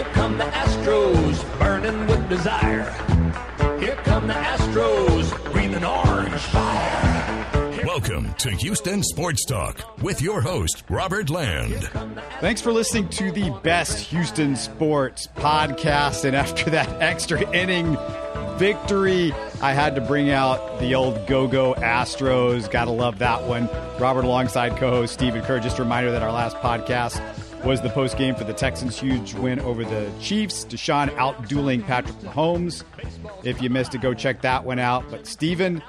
Here come the Astros, burning with desire. Here come the Astros, breathing orange fire. Welcome to Houston Sports Talk with your host, Robert Land. Thanks for listening to the best Houston sports podcast. And after that extra inning victory, I had to bring out the old go go Astros. Gotta love that one. Robert alongside co host Stephen Kerr. Just a reminder that our last podcast was the post game for the Texans' huge win over the Chiefs. Deshaun out dueling Patrick Mahomes. If you missed it, go check that one out. But Stephen,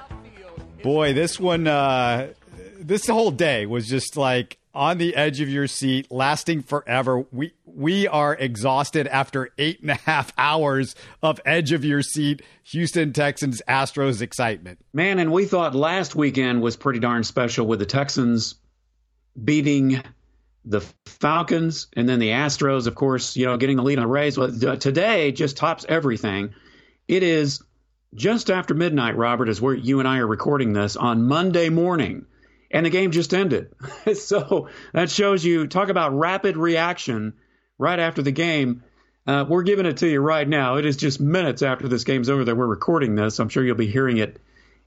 boy, this one, uh, this whole day was just like on the edge of your seat, lasting forever. We we are exhausted after eight and a half hours of edge of your seat Houston Texans Astros excitement. Man, and we thought last weekend was pretty darn special with the Texans beating the Falcons and then the Astros, of course, you know, getting the lead on the Rays. Well, today just tops everything. It is just after midnight, Robert, as where you and I are recording this on Monday morning, and the game just ended. so that shows you talk about rapid reaction right after the game. Uh, we're giving it to you right now. It is just minutes after this game's over that we're recording this. I'm sure you'll be hearing it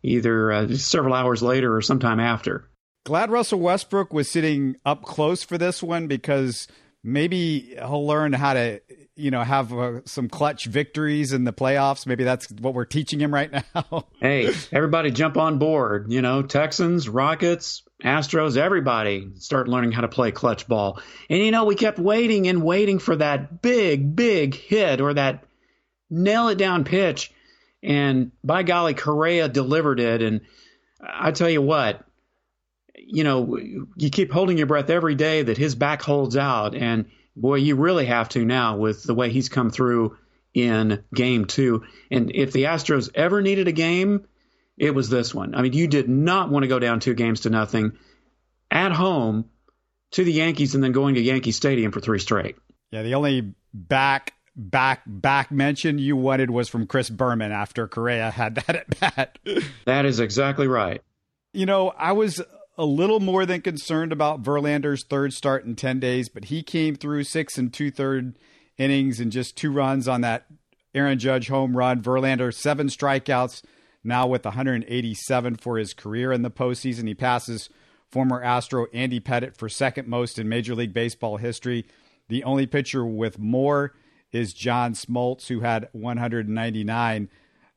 either uh, several hours later or sometime after. Glad Russell Westbrook was sitting up close for this one because maybe he'll learn how to, you know, have uh, some clutch victories in the playoffs. Maybe that's what we're teaching him right now. hey, everybody jump on board. You know, Texans, Rockets, Astros, everybody start learning how to play clutch ball. And, you know, we kept waiting and waiting for that big, big hit or that nail it down pitch. And by golly, Correa delivered it. And I tell you what, you know, you keep holding your breath every day that his back holds out. And boy, you really have to now with the way he's come through in game two. And if the Astros ever needed a game, it was this one. I mean, you did not want to go down two games to nothing at home to the Yankees and then going to Yankee Stadium for three straight. Yeah, the only back back back mention you wanted was from Chris Berman after Correa had that at bat. that is exactly right. You know, I was a little more than concerned about Verlander's third start in 10 days, but he came through six and two third innings and just two runs on that Aaron Judge home run. Verlander, seven strikeouts, now with 187 for his career in the postseason. He passes former Astro Andy Pettitte for second most in Major League Baseball history. The only pitcher with more is John Smoltz, who had 199.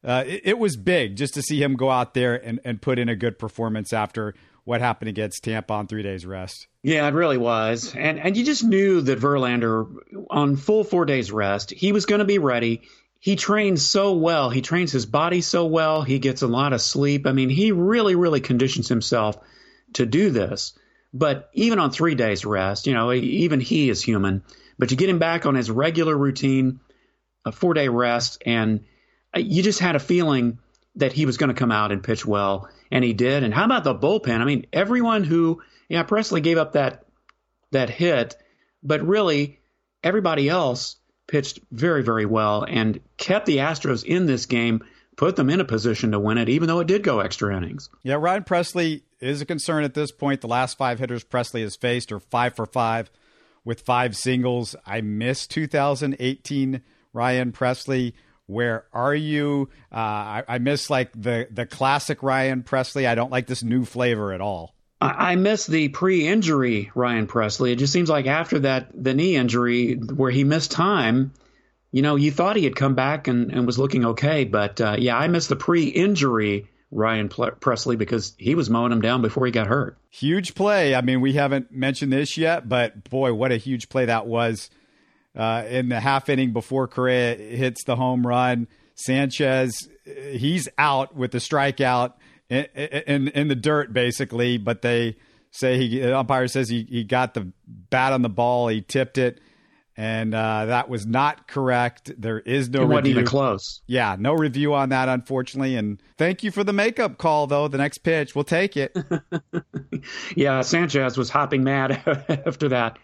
Uh, it, it, was big just to see him go out there and, and put in a good performance after what happened against Tampa on three days rest. Yeah, it really was. And and you just knew that Verlander on full four days rest, he was going to be ready. He trains so well. He trains his body so well. He gets a lot of sleep. I mean, he really, really conditions himself to do this. But even on three days rest, you know, even he is human. But you get him back on his regular routine, a four day rest, and uh, you just had a feeling that he was going to come out and pitch well and he did. And how about the bullpen? I mean, everyone who yeah, Pressly gave up that that hit, but really everybody else pitched very, very well and kept the Astros in this game, put them in a position to win it, even though it did go extra innings. Yeah, Ryan Pressly is a concern at this point. The last five hitters Pressly has faced are five for five with five singles. I miss 2018 Ryan Pressly where are you? Uh, I, I, miss like the the classic Ryan Pressly. I don't like this new flavor at all. I, I miss the pre-injury Ryan Pressly. It just seems like after that the knee injury where he missed time, you know, you thought he had come back and, and was looking okay, but uh, yeah, I miss the pre-injury Ryan Pressly because he was mowing him down before he got hurt. Huge play. I mean, we haven't mentioned this yet, but boy, what a huge play that was uh, in the half inning before Correa hits the home run. Sanchez, he's out with the strikeout in, in, in the dirt, basically. But they say he, the umpire says he, he got the bat on the ball, he tipped it, and uh, that was not correct. There is no it wasn't even close. Yeah, no review on that, unfortunately. And thank you for the makeup call, though. The next pitch, we'll take it. yeah, Sanchez was hopping mad after that.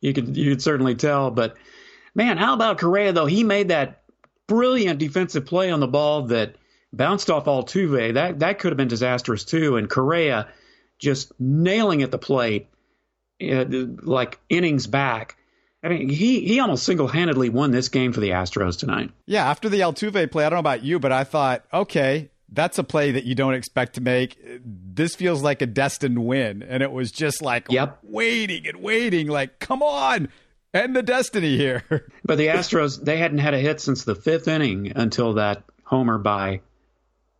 You could you could certainly tell, but Man, how about Correa though? He made that brilliant defensive play on the ball that bounced off Altuve. That that could have been disastrous too. And Correa just nailing at the plate, uh, like innings back. I mean, he, he almost single handedly won this game for the Astros tonight. Yeah, after the Altuve play, I don't know about you, but I thought, okay, that's a play that you don't expect to make. This feels like a destined win. And it was just like yep. waiting and waiting, like, come on, end the destiny here. but the Astros, they hadn't had a hit since the fifth inning until that homer by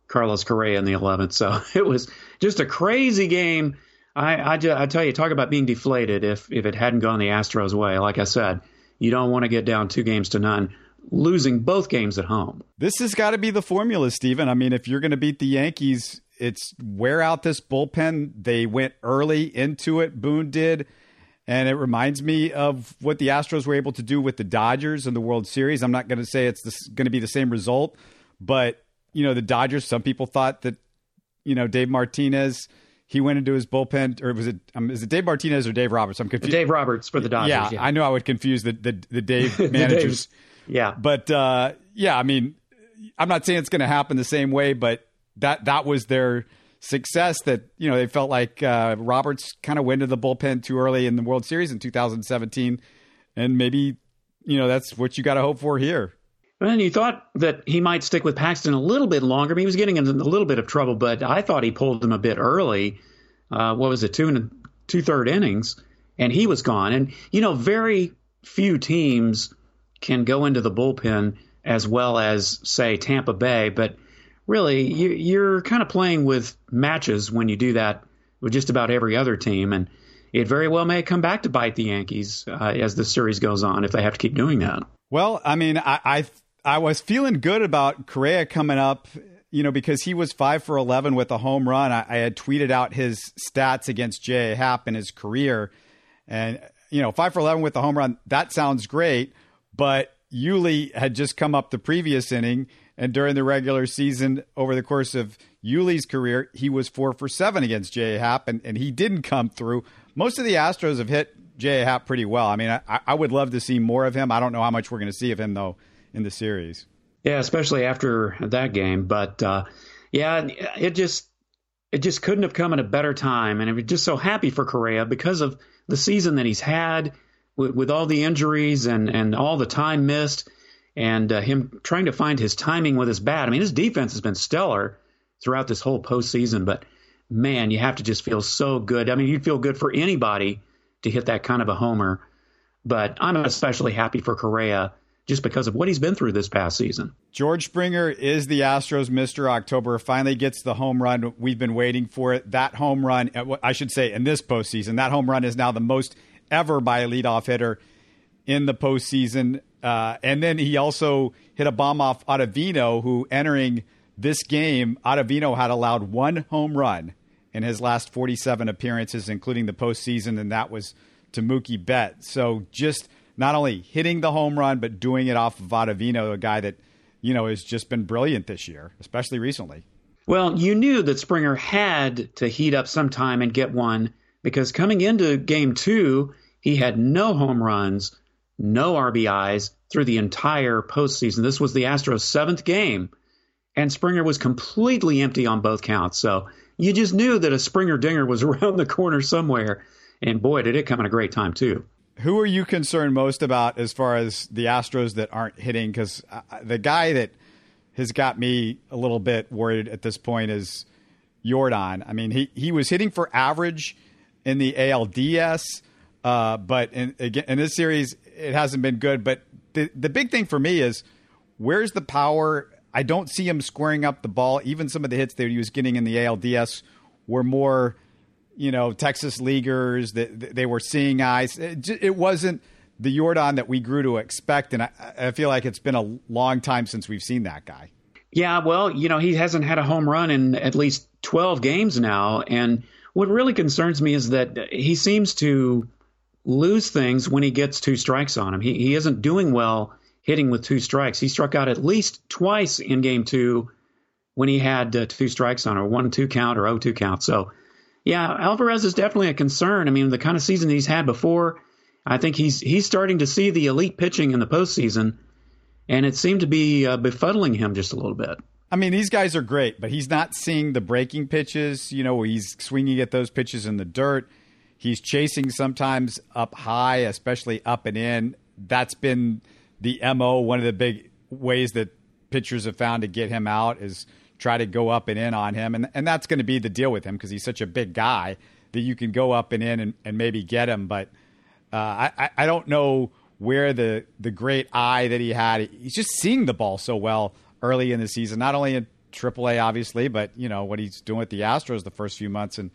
Carlos Correa in the 11th. So it was just a crazy game. I, I, I tell you, talk about being deflated if, if it hadn't gone the Astros' way. Like I said, you don't want to get down two games to none losing both games at home. This has got to be the formula, Stephen. I mean, if you're going to beat the Yankees, it's wear out this bullpen. They went early into it, Boone did. And it reminds me of what the Astros were able to do with the Dodgers in the World Series. I'm not going to say it's going to be the same result, but, you know, the Dodgers, some people thought that, you know, Dave Martinez he went into his bullpen, or was it um, is it Dave Martinez or Dave Roberts? I'm confused. Dave Roberts for the Dodgers. Yeah, yeah. I know I would confuse the the, the Dave managers. Yeah. But uh, yeah, I mean, I'm not saying it's going to happen the same way, but that that was their success. That you know they felt like uh, Roberts kind of went into the bullpen too early in the World Series in 2017, and maybe you know that's what you got to hope for here. And you thought that he might stick with Paxton a little bit longer. I mean, he was getting in a little bit of trouble, but I thought he pulled him a bit early. Uh, what was it, two and two third innings, and he was gone. And you know, very few teams can go into the bullpen as well as, say, Tampa Bay. But really, you, are kind of playing with matches when you do that with just about every other team. And it very well may come back to bite the Yankees uh, as the series goes on if they have to keep doing that. Well, I mean, I, I, I was feeling good about Correa coming up you know, because he was five for 11 with a home run. I, I had tweeted out his stats against J.A. Happ in his career. And, you know, five for 11 with a home run, that sounds great. But Yuli had just come up the previous inning, and during the regular season, over the course of Yuli's career, he was four for seven against J.A. Happ, and, and he didn't come through. Most of the Astros have hit J.A. Happ pretty well. I mean, I, I would love to see more of him. I don't know how much we're going to see of him, though, in the series. Yeah, especially after that game. But uh, yeah, it just it just couldn't have come at a better time, and I'm just so happy for Correa because of the season that he's had with, with all the injuries and, and all the time missed and uh, him trying to find his timing with his bat. I mean, his defense has been stellar throughout this whole postseason, but man, you have to just feel so good. I mean, you'd feel good for anybody to hit that kind of a homer, but I'm especially happy for Correa just because of what he's been through this past season. George Springer is the Astros Mr. October, finally gets the home run. We've been waiting for it. That home run, uh, I should say, in this postseason, that home run is now the most ever by a leadoff hitter in the postseason. Uh, and then he also hit a bomb off Ottavino, who entering this game, Ottavino had allowed one home run in his last 47 appearances, including the postseason, and that was to Mookie Betts. So just not only hitting the home run, but doing it off of Ottavino, a guy that, you know, has just been brilliant this year, especially recently. Well, you knew that Springer had to heat up sometime and get one because coming into game two, he had no home runs, no RBIs through the entire postseason. This was the Astros' seventh game, and Springer was completely empty on both counts. So you just knew that a Springer dinger was around the corner somewhere. And boy, did it come at a great time, too. Who are you concerned most about as far as the Astros that aren't hitting? Because the guy that has got me a little bit worried at this point is Yordan. I mean, he, he was hitting for average in the ALDS. Uh, but in, in this series, it hasn't been good. But the the big thing for me is where's the power? I don't see him squaring up the ball. Even some of the hits that he was getting in the ALDS were more, you know, Texas leaguers. That they were seeing eyes. It, it wasn't the Yordan that we grew to expect, and I, I feel like it's been a long time since we've seen that guy. Yeah, well, you know, he hasn't had a home run in at least 12 games now. And what really concerns me is that he seems to lose things when he gets two strikes on him. He, he isn't doing well hitting with two strikes. He struck out at least twice in game two when he had uh, two strikes on, or one two count or 0 2 count. So, yeah, Alvarez is definitely a concern. I mean, the kind of season he's had before, I think he's he's starting to see the elite pitching in the postseason, and it seemed to be uh, befuddling him just a little bit. I mean, these guys are great, but he's not seeing the breaking pitches. You know, he's swinging at those pitches in the dirt. He's chasing sometimes up high, especially up and in. that's been the mo. One of the big ways that pitchers have found to get him out is try to go up and in on him, and and that's going to be the deal with him because he's such a big guy that you can go up and in and, and maybe get him. But uh, I I don't know where the the great eye that he had. He's just seeing the ball so well early in the season, not only in AAA obviously, but you know what he's doing with the Astros the first few months and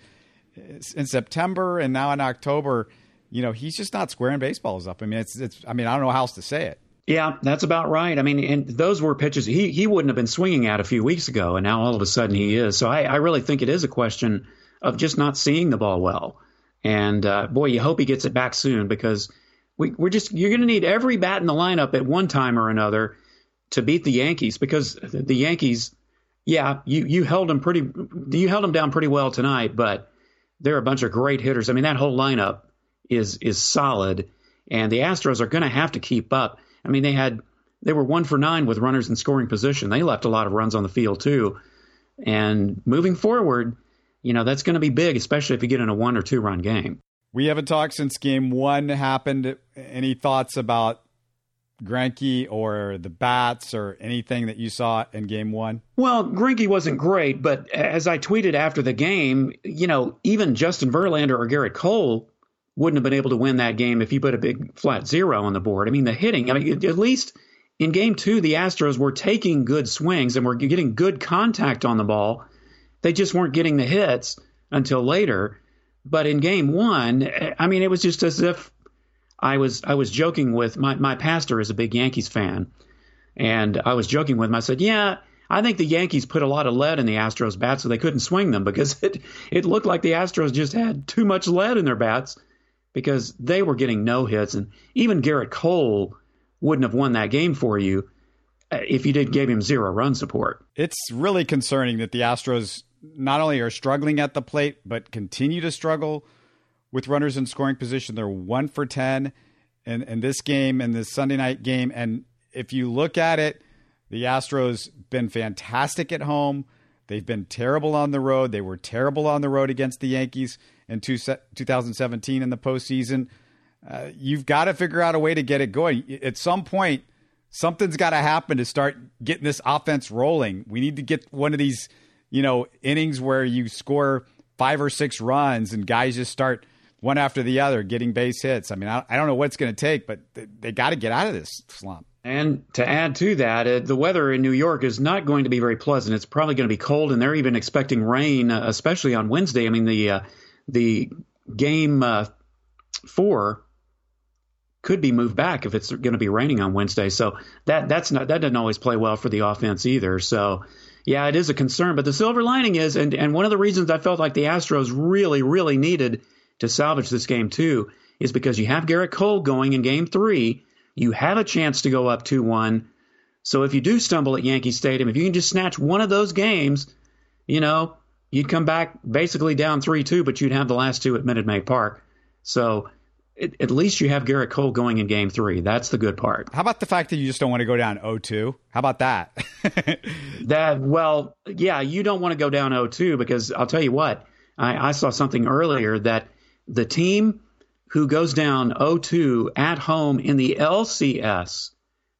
in September and now in October. You know, he's just not squaring baseballs up. I mean, it's it's. I mean, I don't know how else to say it. Yeah, that's about right. I mean, and those were pitches he he wouldn't have been swinging at a few weeks ago, and now all of a sudden he is. So I, I really think it is a question of just not seeing the ball well. And uh, boy, you hope he gets it back soon because we, we're just you're going to need every bat in the lineup at one time or another to beat the Yankees because the Yankees, yeah, you you held them pretty you held them down pretty well tonight, but they're a bunch of great hitters. I mean, that whole lineup is is solid, and the Astros are going to have to keep up. I mean, they had they were one for nine with runners in scoring position. They left a lot of runs on the field too. And moving forward, you know, that's going to be big, especially if you get in a one or two run game. We haven't talked since game one happened. Any thoughts about Greinke or the bats or anything that you saw in game one? Well, Greinke wasn't great, but as I tweeted after the game, you know, even Justin Verlander or Gerrit Cole wouldn't have been able to win that game if you put a big flat zero on the board. I mean, the hitting, I mean, at least in game two, the Astros were taking good swings and were getting good contact on the ball. They just weren't getting the hits until later. But in game one, I mean, it was just as if I was I was joking with my, my pastor is a big Yankees fan. And I was joking with him. I said, Yeah, I think the Yankees put a lot of lead in the Astros bats so they couldn't swing them because it, it looked like the Astros just had too much lead in their bats because they were getting no hits, and even Gerrit Cole wouldn't have won that game for you uh, if you did gave him zero run support. It's really concerning that the Astros not only are struggling at the plate but continue to struggle with runners in scoring position. They're one for ten in, in this game and this Sunday night game, and if you look at it, the Astros been fantastic at home. They've been terrible on the road. They were terrible on the road against the Yankees in two, 2017 in the postseason. Uh, you've got to figure out a way to get it going. At some point, something's got to happen to start getting this offense rolling. We need to get one of these, you know, innings where you score five or six runs and guys just start one after the other getting base hits. I mean, I, I don't know what it's going to take, but they, they got to get out of this slump. And to add to that, uh, the weather in New York is not going to be very pleasant. It's probably going to be cold, and they're even expecting rain, uh, especially on Wednesday. I mean, the uh, the game uh, four could be moved back if it's going to be raining on Wednesday. So that that's not that doesn't always play well for the offense either. So yeah, it is a concern. But the silver lining is, and and one of the reasons I felt like the Astros really really needed to salvage this game too is because you have Gerrit Cole going in Game Three. You have a chance to go up two one. So if you do stumble at Yankee Stadium, if you can just snatch one of those games, you know, you'd come back basically down 3 2, but you'd have the last two at Minute Maid Park. So it, at least you have Gerrit Cole going in game three. That's the good part. How about the fact that you just don't want to go down 0 2? How about that? that, well, yeah, you don't want to go down 0 2 because I'll tell you what, I, I saw something earlier that the team who goes down 0 2 at home in the LCS,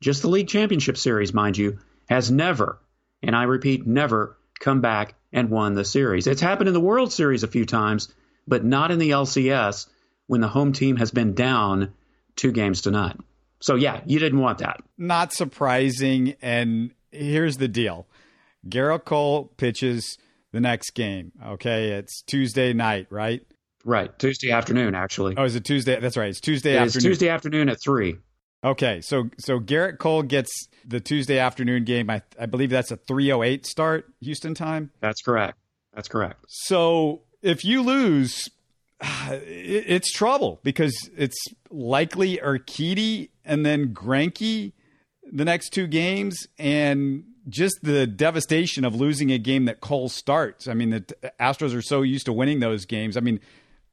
just the league championship series, mind you, has never, and I repeat, never come back and won the series. It's happened in the World Series a few times, but not in the LCS when the home team has been down two games to none. So, yeah, you didn't want that. Not surprising. And here's the deal Gerrit Cole pitches the next game. Okay. It's Tuesday night, right? Right. Tuesday afternoon, actually. Oh, is it Tuesday? That's right. It's Tuesday it afternoon. Tuesday afternoon at 3. Okay, so so Gerrit Cole gets the Tuesday afternoon game. I I believe that's a 308 start Houston time. That's correct. That's correct. So if you lose, it's trouble because it's likely Urquidy and then Greinke the next two games, and just the devastation of losing a game that Cole starts. I mean, the Astros are so used to winning those games. I mean,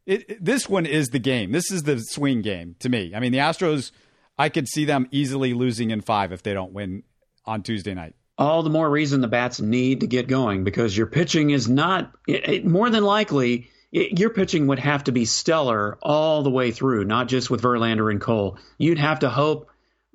it, this one is the game. This is the swing game to me. I mean, the Astros I could see them easily losing in five if they don't win on Tuesday night. All the more reason the bats need to get going because your pitching is not it, more than likely your pitching would have to be stellar all the way through, not just with Verlander and Cole. You'd have to hope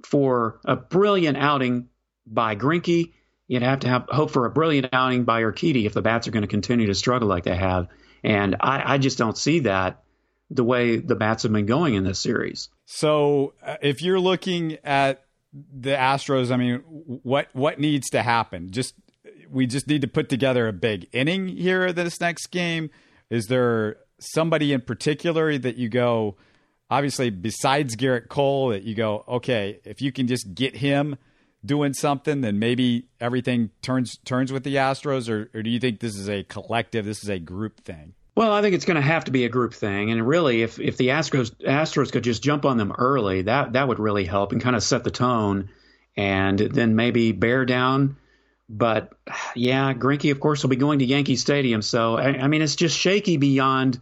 for a brilliant outing by Greinke. You'd have to have hope for a brilliant outing by Urquidy if the bats are going to continue to struggle like they have. And I, I just don't see that the way the bats have been going in this series. So uh, if you're looking at the Astros, I mean, what what needs to happen? Just we just need to put together a big inning here this next game. Is there somebody in particular that you go? Obviously, besides Gerrit Cole, that you go, okay, if you can just get him doing something, then maybe everything turns turns with the Astros, or, or do you think this is a collective, this is a group thing? Well, I think it's going to have to be a group thing, and really, if if the Astros Astros could just jump on them early, that that would really help and kind of set the tone, and then maybe bear down. But yeah, Greinke, of course, will be going to Yankee Stadium, so I, I mean, it's just shaky beyond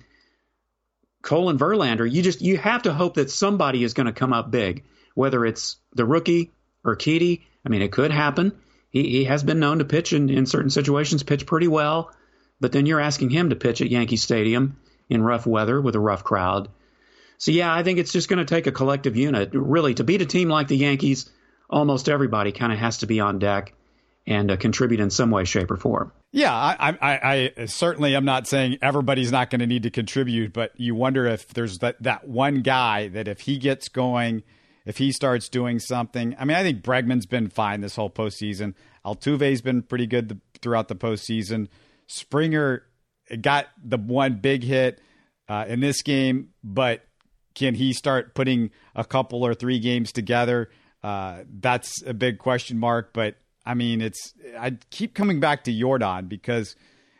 Cole and Verlander. You just you have to hope that somebody is going to come up big, whether it's the rookie Urquidy. I mean, it could happen. He, he has been known to pitch in, in certain situations, pitch pretty well, but then you're asking him to pitch at Yankee Stadium in rough weather with a rough crowd. So, yeah, I think it's just going to take a collective unit. Really, to beat a team like the Yankees, almost everybody kind of has to be on deck and uh, contribute in some way, shape, or form. Yeah, I, I, I certainly am not saying everybody's not going to need to contribute, but you wonder if there's that, that one guy that if he gets going – if he starts doing something. I mean, I think Bregman's been fine this whole postseason. Altuve's been pretty good the, throughout the postseason. Springer got the one big hit uh, in this game, but can he start putting a couple or three games together? Uh, that's a big question mark. But I mean, it's I keep coming back to Yordan because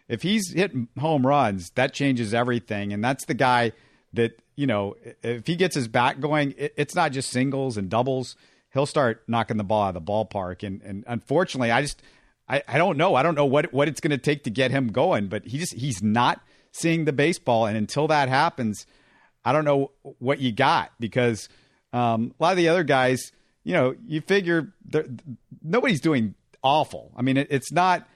if he's hitting home runs, that changes everything, and that's the guy that you know, if he gets his back going, it, it's not just singles and doubles. He'll start knocking the ball out of the ballpark. And and unfortunately, I just I, I don't know. I don't know what what it's going to take to get him going. But he just he's not seeing the baseball, and until that happens, I don't know what you got because um, a lot of the other guys, you know, you figure nobody's doing awful. I mean, it, it's not.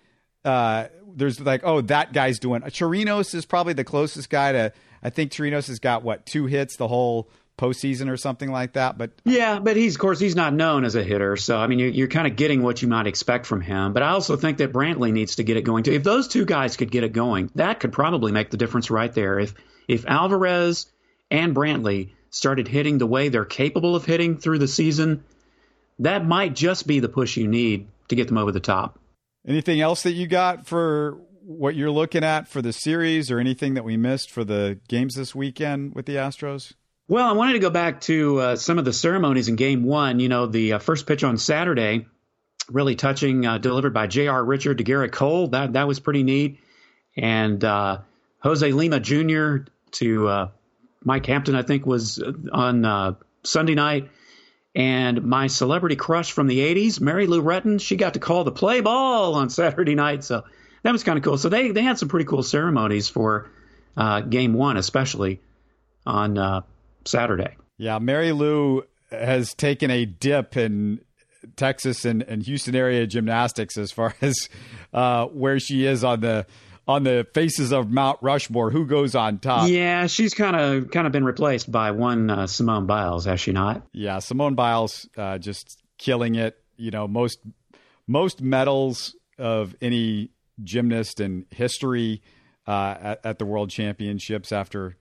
Uh, there's like, oh, that guy's doing. Chirinos is probably the closest guy to I think Chirinos has got what two hits the whole postseason or something like that. But yeah, but he's of course he's not known as a hitter, so I mean you're, you're kind of getting what you might expect from him. But I also think that Brantley needs to get it going too. If those two guys could get it going, that could probably make the difference right there. If if Alvarez and Brantley started hitting the way they're capable of hitting through the season, that might just be the push you need to get them over the top. Anything else that you got for what you're looking at for the series or anything that we missed for the games this weekend with the Astros? Well, I wanted to go back to uh, some of the ceremonies in game one. You know, the uh, first pitch on Saturday, really touching, uh, delivered by J.R. Richard to Gerrit Cole. That, that was pretty neat. And uh, Jose Lima Jr. to uh, Mike Hampton, I think, was on uh, Sunday night. And my celebrity crush from the 80s, Mary Lou Retton, she got to call the play ball on Saturday night. So that was kind of cool. So they they had some pretty cool ceremonies for uh, game one, especially on uh, Saturday. Yeah, Mary Lou has taken a dip in Texas and, and Houston area gymnastics as far as uh, where she is on the on the faces of Mount Rushmore. Who goes on top? Yeah, she's kind of kind of been replaced by one uh, Simone Biles, has she not? Yeah, Simone Biles uh, just killing it. You know, most most medals of any gymnast in history uh, at, at, the World Championships after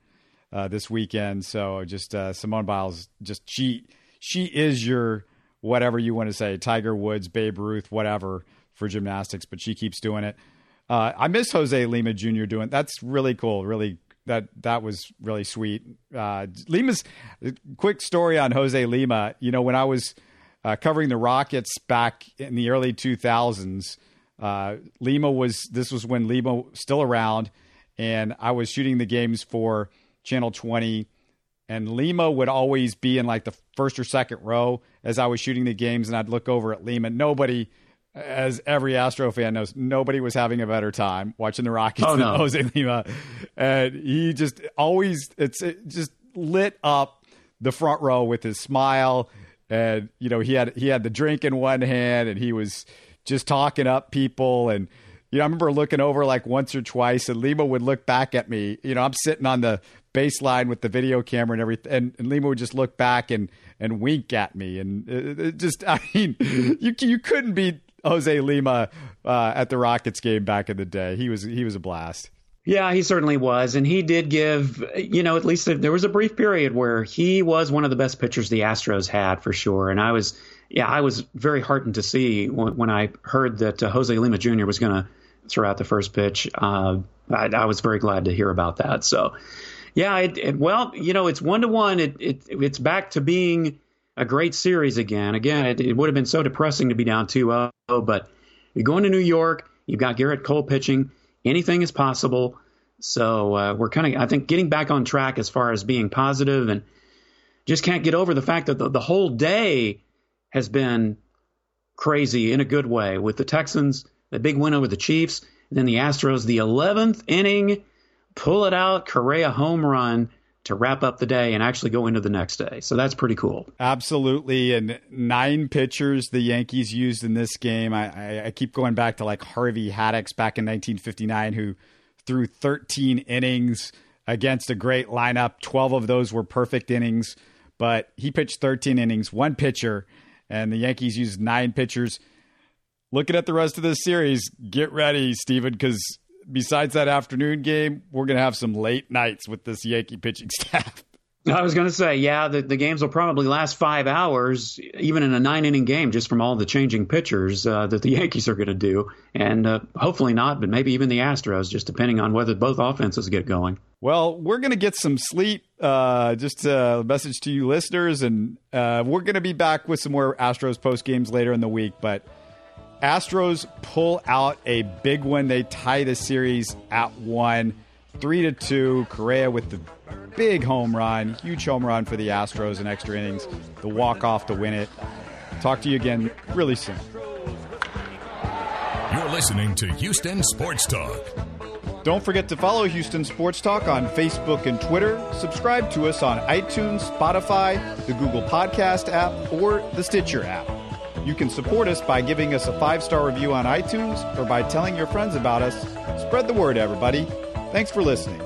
uh, this weekend. So just uh, Simone Biles, just she she is your whatever you want to say, Tiger Woods, Babe Ruth, whatever for gymnastics. But she keeps doing it. Uh, I miss Jose Lima Jr. doing that's really cool. Really that that was really sweet. Uh, Lima's quick story on Jose Lima. You know when I was uh, covering the Rockets back in the early 2000s. Uh, Lima was this was when Lima was still around, and I was shooting the games for Channel 20, and Lima would always be in like the first or second row as I was shooting the games, and I'd look over at Lima. Nobody, as every Astro fan knows, nobody was having a better time watching the Rockets oh, than Jose Lima, and he just always it's it just lit up the front row with his smile, and you know he had he had the drink in one hand, and he was just talking up people and you know, I remember looking over like once or twice, and Lima would look back at me. You know, I'm sitting on the baseline with the video camera and everything, and, and Lima would just look back and and wink at me, and it, it just, I mean, you you couldn't beat Jose Lima uh, at the Rockets game back in the day. He was he was a blast. Yeah, he certainly was, and he did give. You know, at least there was a brief period where he was one of the best pitchers the Astros had for sure, and I was. Yeah, I was very heartened to see when, when I heard that uh, Jose Lima Jr. was going to throw out the first pitch. Uh, I, I, was very glad to hear about that. So, yeah, it, it, well, you know, it's one to one. It, it it's back to being a great series again. Again, it, it would have been so depressing to be down 2-0, but you're going to New York. You've got Gerrit Cole pitching. Anything is possible. So uh, we're kind of, I think, getting back on track as far as being positive and just can't get over the fact that the, the whole day has been crazy in a good way with the Texans, the big win over the Chiefs, and then the Astros, the 11th inning, pull it out, Correa home run to wrap up the day and actually go into the next day. So that's pretty cool. Absolutely. And nine pitchers the Yankees used in this game. I, I, I keep going back to like Harvey Haddix back in 1959, who threw 13 innings against a great lineup. 12 of those were perfect innings, but he pitched 13 innings, one pitcher, and the Yankees used nine pitchers. Looking at the rest of this series, get ready, Stephen, because besides that afternoon game, we're going to have some late nights with this Yankee pitching staff. I was going to say, yeah, the, the games will probably last five hours, even in a nine inning game, just from all the changing pitchers uh, that the Yankees are going to do. And uh, hopefully not, but maybe even the Astros, just depending on whether both offenses get going. Well, we're going to get some sleep. Uh, just a message to you listeners. And uh, we're going to be back with some more Astros post games later in the week. But Astros pull out a big one. They tie the series at one, three to two. Correa with the big home run, huge home run for the Astros in extra innings. The walk off to win it. Talk to you again really soon. You're listening to Houston Sports Talk. Don't forget to follow Houston Sports Talk on Facebook and Twitter. Subscribe to us on iTunes, Spotify, the Google Podcast app, or the Stitcher app. You can support us by giving us a five star review on iTunes or by telling your friends about us. Spread the word, everybody. Thanks for listening.